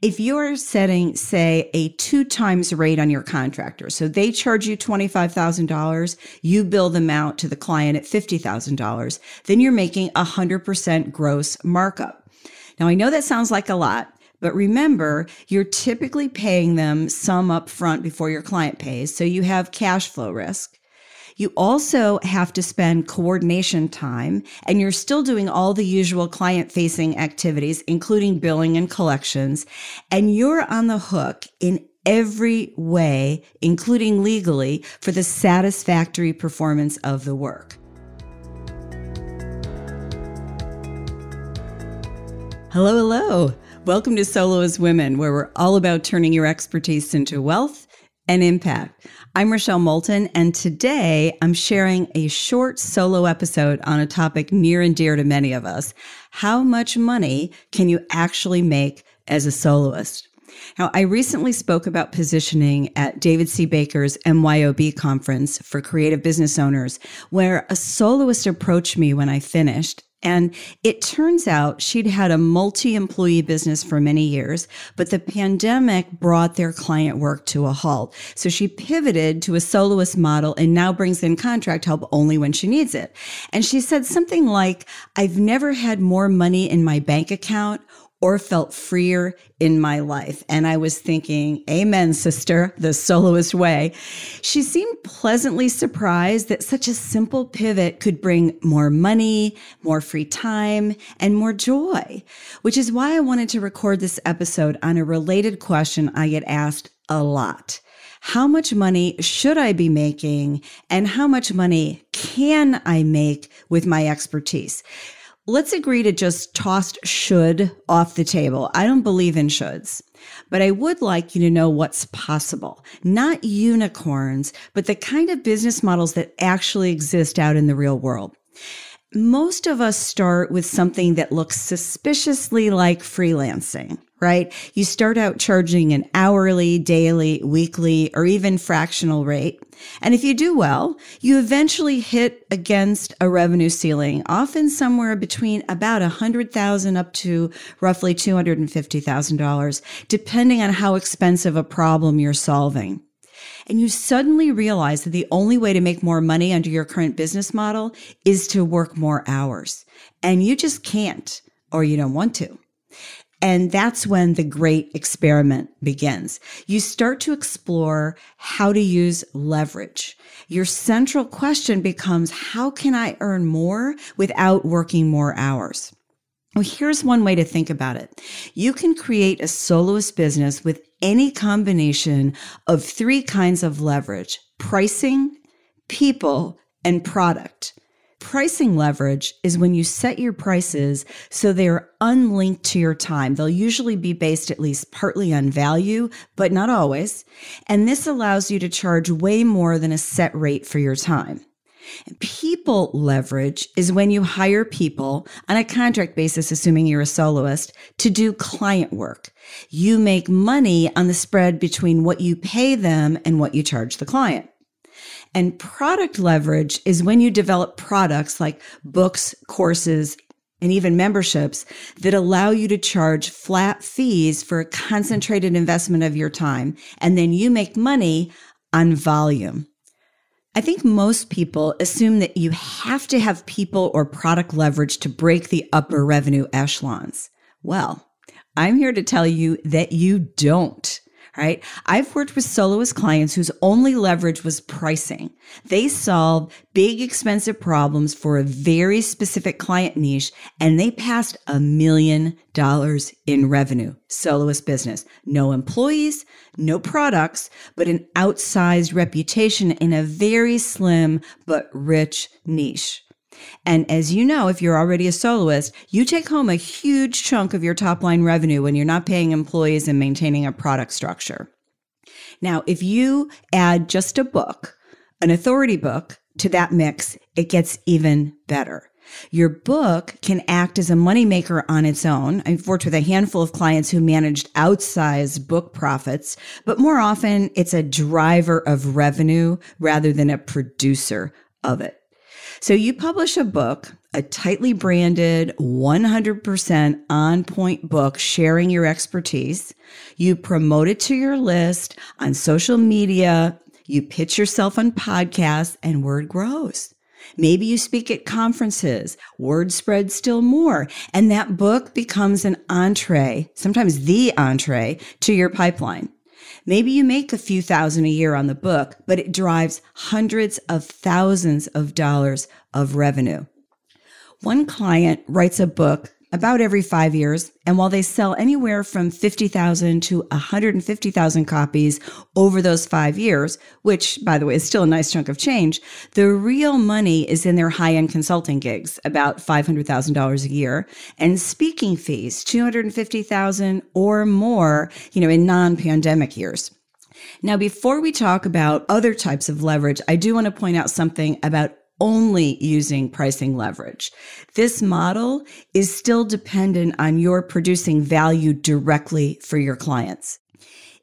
if you're setting, say, a two times rate on your contractor, so they charge you $25,000, you bill them out to the client at $50,000, then you're making a 100% gross markup. Now, I know that sounds like a lot, but remember, you're typically paying them some upfront before your client pays, so you have cash flow risk. You also have to spend coordination time and you're still doing all the usual client facing activities, including billing and collections. And you're on the hook in every way, including legally, for the satisfactory performance of the work. Hello, hello. Welcome to Soloist Women, where we're all about turning your expertise into wealth and impact. I'm Rochelle Moulton, and today I'm sharing a short solo episode on a topic near and dear to many of us. How much money can you actually make as a soloist? Now, I recently spoke about positioning at David C. Baker's MYOB conference for creative business owners, where a soloist approached me when I finished and it turns out she'd had a multi employee business for many years, but the pandemic brought their client work to a halt. So she pivoted to a soloist model and now brings in contract help only when she needs it. And she said something like, I've never had more money in my bank account or felt freer in my life. And I was thinking, Amen, sister, the soloist way. She seemed pleasantly surprised that such a simple pivot could bring more money, more free time, and more joy, which is why I wanted to record this episode on a related question I get asked a lot. How much money should I be making and how much money can I make with my expertise? Let's agree to just toss should off the table. I don't believe in shoulds, but I would like you to know what's possible. Not unicorns, but the kind of business models that actually exist out in the real world. Most of us start with something that looks suspiciously like freelancing right? You start out charging an hourly, daily, weekly, or even fractional rate. And if you do well, you eventually hit against a revenue ceiling, often somewhere between about a hundred thousand up to roughly two hundred and fifty thousand dollars, depending on how expensive a problem you're solving. And you suddenly realize that the only way to make more money under your current business model is to work more hours. And you just can't, or you don't want to. And that's when the great experiment begins. You start to explore how to use leverage. Your central question becomes, how can I earn more without working more hours? Well, here's one way to think about it. You can create a soloist business with any combination of three kinds of leverage, pricing, people, and product. Pricing leverage is when you set your prices so they're unlinked to your time. They'll usually be based at least partly on value, but not always. And this allows you to charge way more than a set rate for your time. People leverage is when you hire people on a contract basis, assuming you're a soloist, to do client work. You make money on the spread between what you pay them and what you charge the client. And product leverage is when you develop products like books, courses, and even memberships that allow you to charge flat fees for a concentrated investment of your time. And then you make money on volume. I think most people assume that you have to have people or product leverage to break the upper revenue echelons. Well, I'm here to tell you that you don't right? I've worked with soloist clients whose only leverage was pricing. They solved big, expensive problems for a very specific client niche, and they passed a million dollars in revenue. Soloist business. No employees, no products, but an outsized reputation in a very slim but rich niche. And as you know, if you're already a soloist, you take home a huge chunk of your top line revenue when you're not paying employees and maintaining a product structure. Now, if you add just a book, an authority book to that mix, it gets even better. Your book can act as a moneymaker on its own. I've worked with a handful of clients who managed outsized book profits, but more often it's a driver of revenue rather than a producer of it. So you publish a book, a tightly branded, 100% on point book sharing your expertise. You promote it to your list on social media. You pitch yourself on podcasts and word grows. Maybe you speak at conferences, word spreads still more, and that book becomes an entree, sometimes the entree to your pipeline. Maybe you make a few thousand a year on the book, but it drives hundreds of thousands of dollars of revenue. One client writes a book about every five years. And while they sell anywhere from 50,000 to 150,000 copies over those five years, which by the way is still a nice chunk of change, the real money is in their high end consulting gigs, about $500,000 a year, and speaking fees, 250,000 or more, you know, in non pandemic years. Now, before we talk about other types of leverage, I do want to point out something about only using pricing leverage. This model is still dependent on your producing value directly for your clients.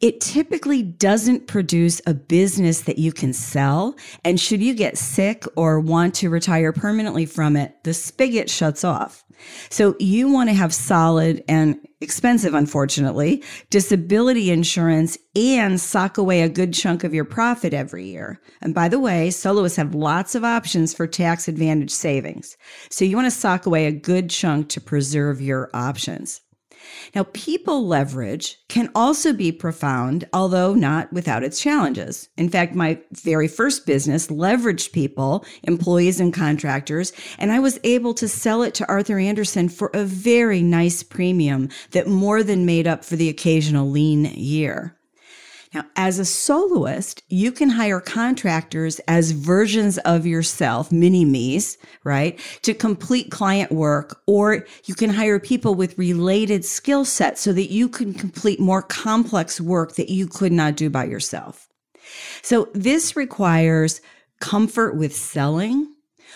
It typically doesn't produce a business that you can sell. And should you get sick or want to retire permanently from it, the spigot shuts off. So you want to have solid and expensive, unfortunately, disability insurance and sock away a good chunk of your profit every year. And by the way, soloists have lots of options for tax advantage savings. So you want to sock away a good chunk to preserve your options. Now, people leverage can also be profound, although not without its challenges. In fact, my very first business leveraged people, employees and contractors, and I was able to sell it to Arthur Andersen for a very nice premium that more than made up for the occasional lean year. Now, as a soloist, you can hire contractors as versions of yourself, mini me's, right? To complete client work, or you can hire people with related skill sets so that you can complete more complex work that you could not do by yourself. So this requires comfort with selling,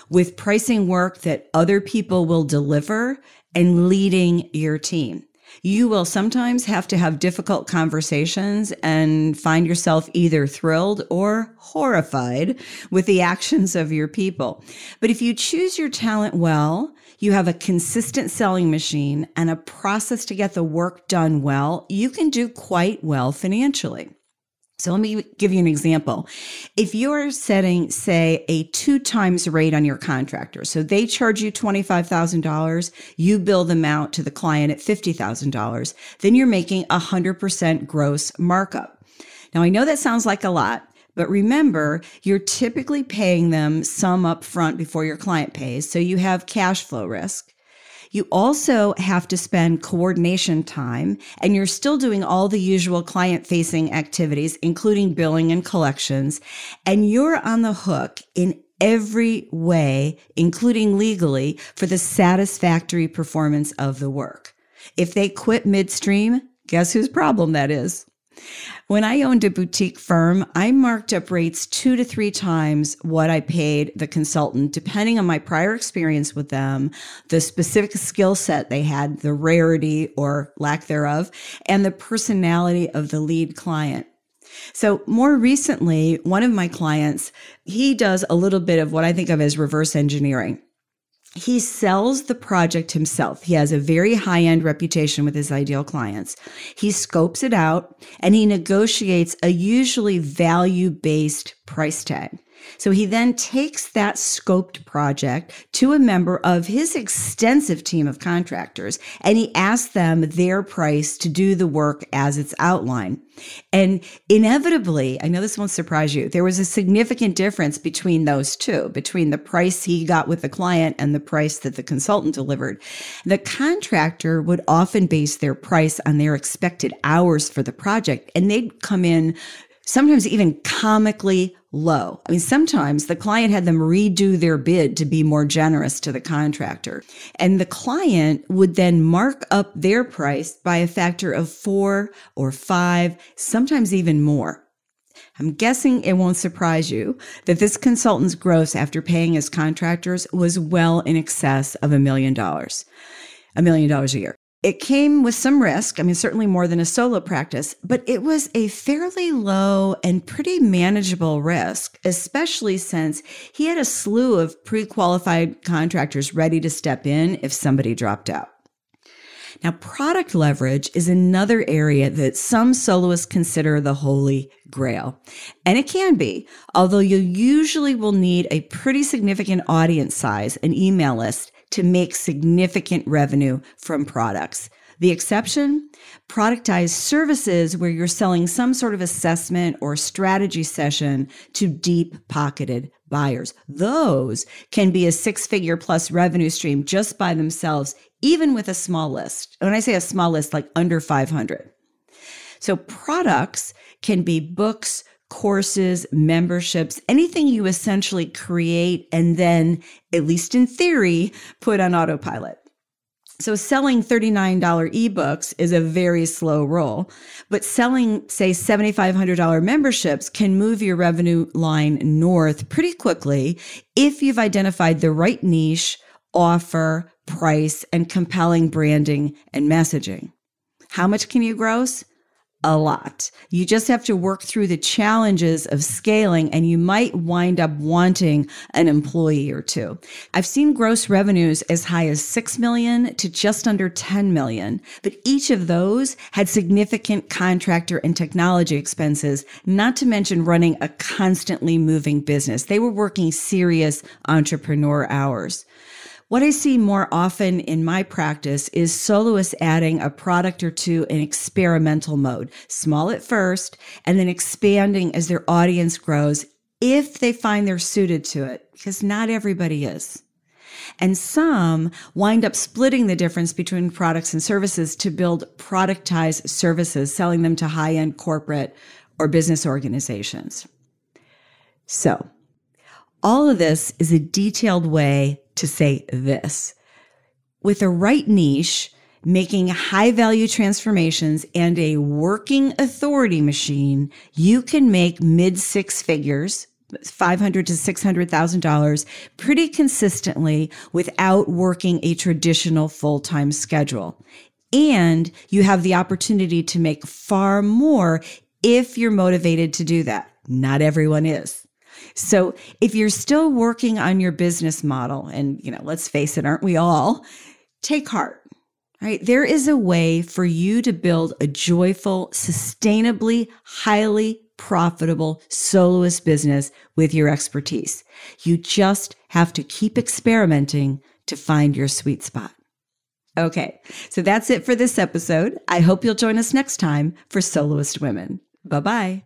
with pricing work that other people will deliver and leading your team you will sometimes have to have difficult conversations and find yourself either thrilled or horrified with the actions of your people. But if you choose your talent well, you have a consistent selling machine and a process to get the work done well, you can do quite well financially. So let me give you an example. If you're setting, say, a two times rate on your contractor, so they charge you $25,000, you bill them out to the client at $50,000, then you're making a 100% gross markup. Now, I know that sounds like a lot, but remember, you're typically paying them some upfront before your client pays, so you have cash flow risk. You also have to spend coordination time and you're still doing all the usual client facing activities, including billing and collections. And you're on the hook in every way, including legally, for the satisfactory performance of the work. If they quit midstream, guess whose problem that is? When I owned a boutique firm, I marked up rates two to three times what I paid the consultant, depending on my prior experience with them, the specific skill set they had, the rarity or lack thereof, and the personality of the lead client. So more recently, one of my clients, he does a little bit of what I think of as reverse engineering he sells the project himself. He has a very high end reputation with his ideal clients. He scopes it out and he negotiates a usually value based price tag. So he then takes that scoped project to a member of his extensive team of contractors and he asks them their price to do the work as it's outlined. And inevitably, I know this won't surprise you, there was a significant difference between those two, between the price he got with the client and the price that the consultant delivered. The contractor would often base their price on their expected hours for the project, and they'd come in sometimes even comically low. I mean, sometimes the client had them redo their bid to be more generous to the contractor. And the client would then mark up their price by a factor of four or five, sometimes even more. I'm guessing it won't surprise you that this consultant's gross after paying his contractors was well in excess of a million dollars, a million dollars a year. It came with some risk. I mean, certainly more than a solo practice, but it was a fairly low and pretty manageable risk, especially since he had a slew of pre qualified contractors ready to step in if somebody dropped out. Now, product leverage is another area that some soloists consider the holy grail. And it can be, although you usually will need a pretty significant audience size, an email list, to make significant revenue from products. The exception? Productized services where you're selling some sort of assessment or strategy session to deep pocketed buyers. Those can be a six figure plus revenue stream just by themselves, even with a small list. When I say a small list, like under 500. So products can be books, courses, memberships, anything you essentially create and then, at least in theory, put on autopilot. So selling $39 ebooks is a very slow roll, but selling, say, $7,500 memberships can move your revenue line north pretty quickly if you've identified the right niche, offer, price, and compelling branding and messaging. How much can you gross? A lot. You just have to work through the challenges of scaling and you might wind up wanting an employee or two. I've seen gross revenues as high as 6 million to just under 10 million, but each of those had significant contractor and technology expenses, not to mention running a constantly moving business. They were working serious entrepreneur hours. What I see more often in my practice is soloists adding a product or two in experimental mode, small at first, and then expanding as their audience grows if they find they're suited to it, because not everybody is. And some wind up splitting the difference between products and services to build productized services, selling them to high end corporate or business organizations. So, all of this is a detailed way to say this. With the right niche, making high value transformations and a working authority machine, you can make mid six figures, 500 to 600,000 dollars pretty consistently without working a traditional full-time schedule. And you have the opportunity to make far more if you're motivated to do that. Not everyone is. So if you're still working on your business model, and you know, let's face it, aren't we all? Take heart. Right? There is a way for you to build a joyful, sustainably, highly profitable soloist business with your expertise. You just have to keep experimenting to find your sweet spot. Okay, so that's it for this episode. I hope you'll join us next time for Soloist Women. Bye bye.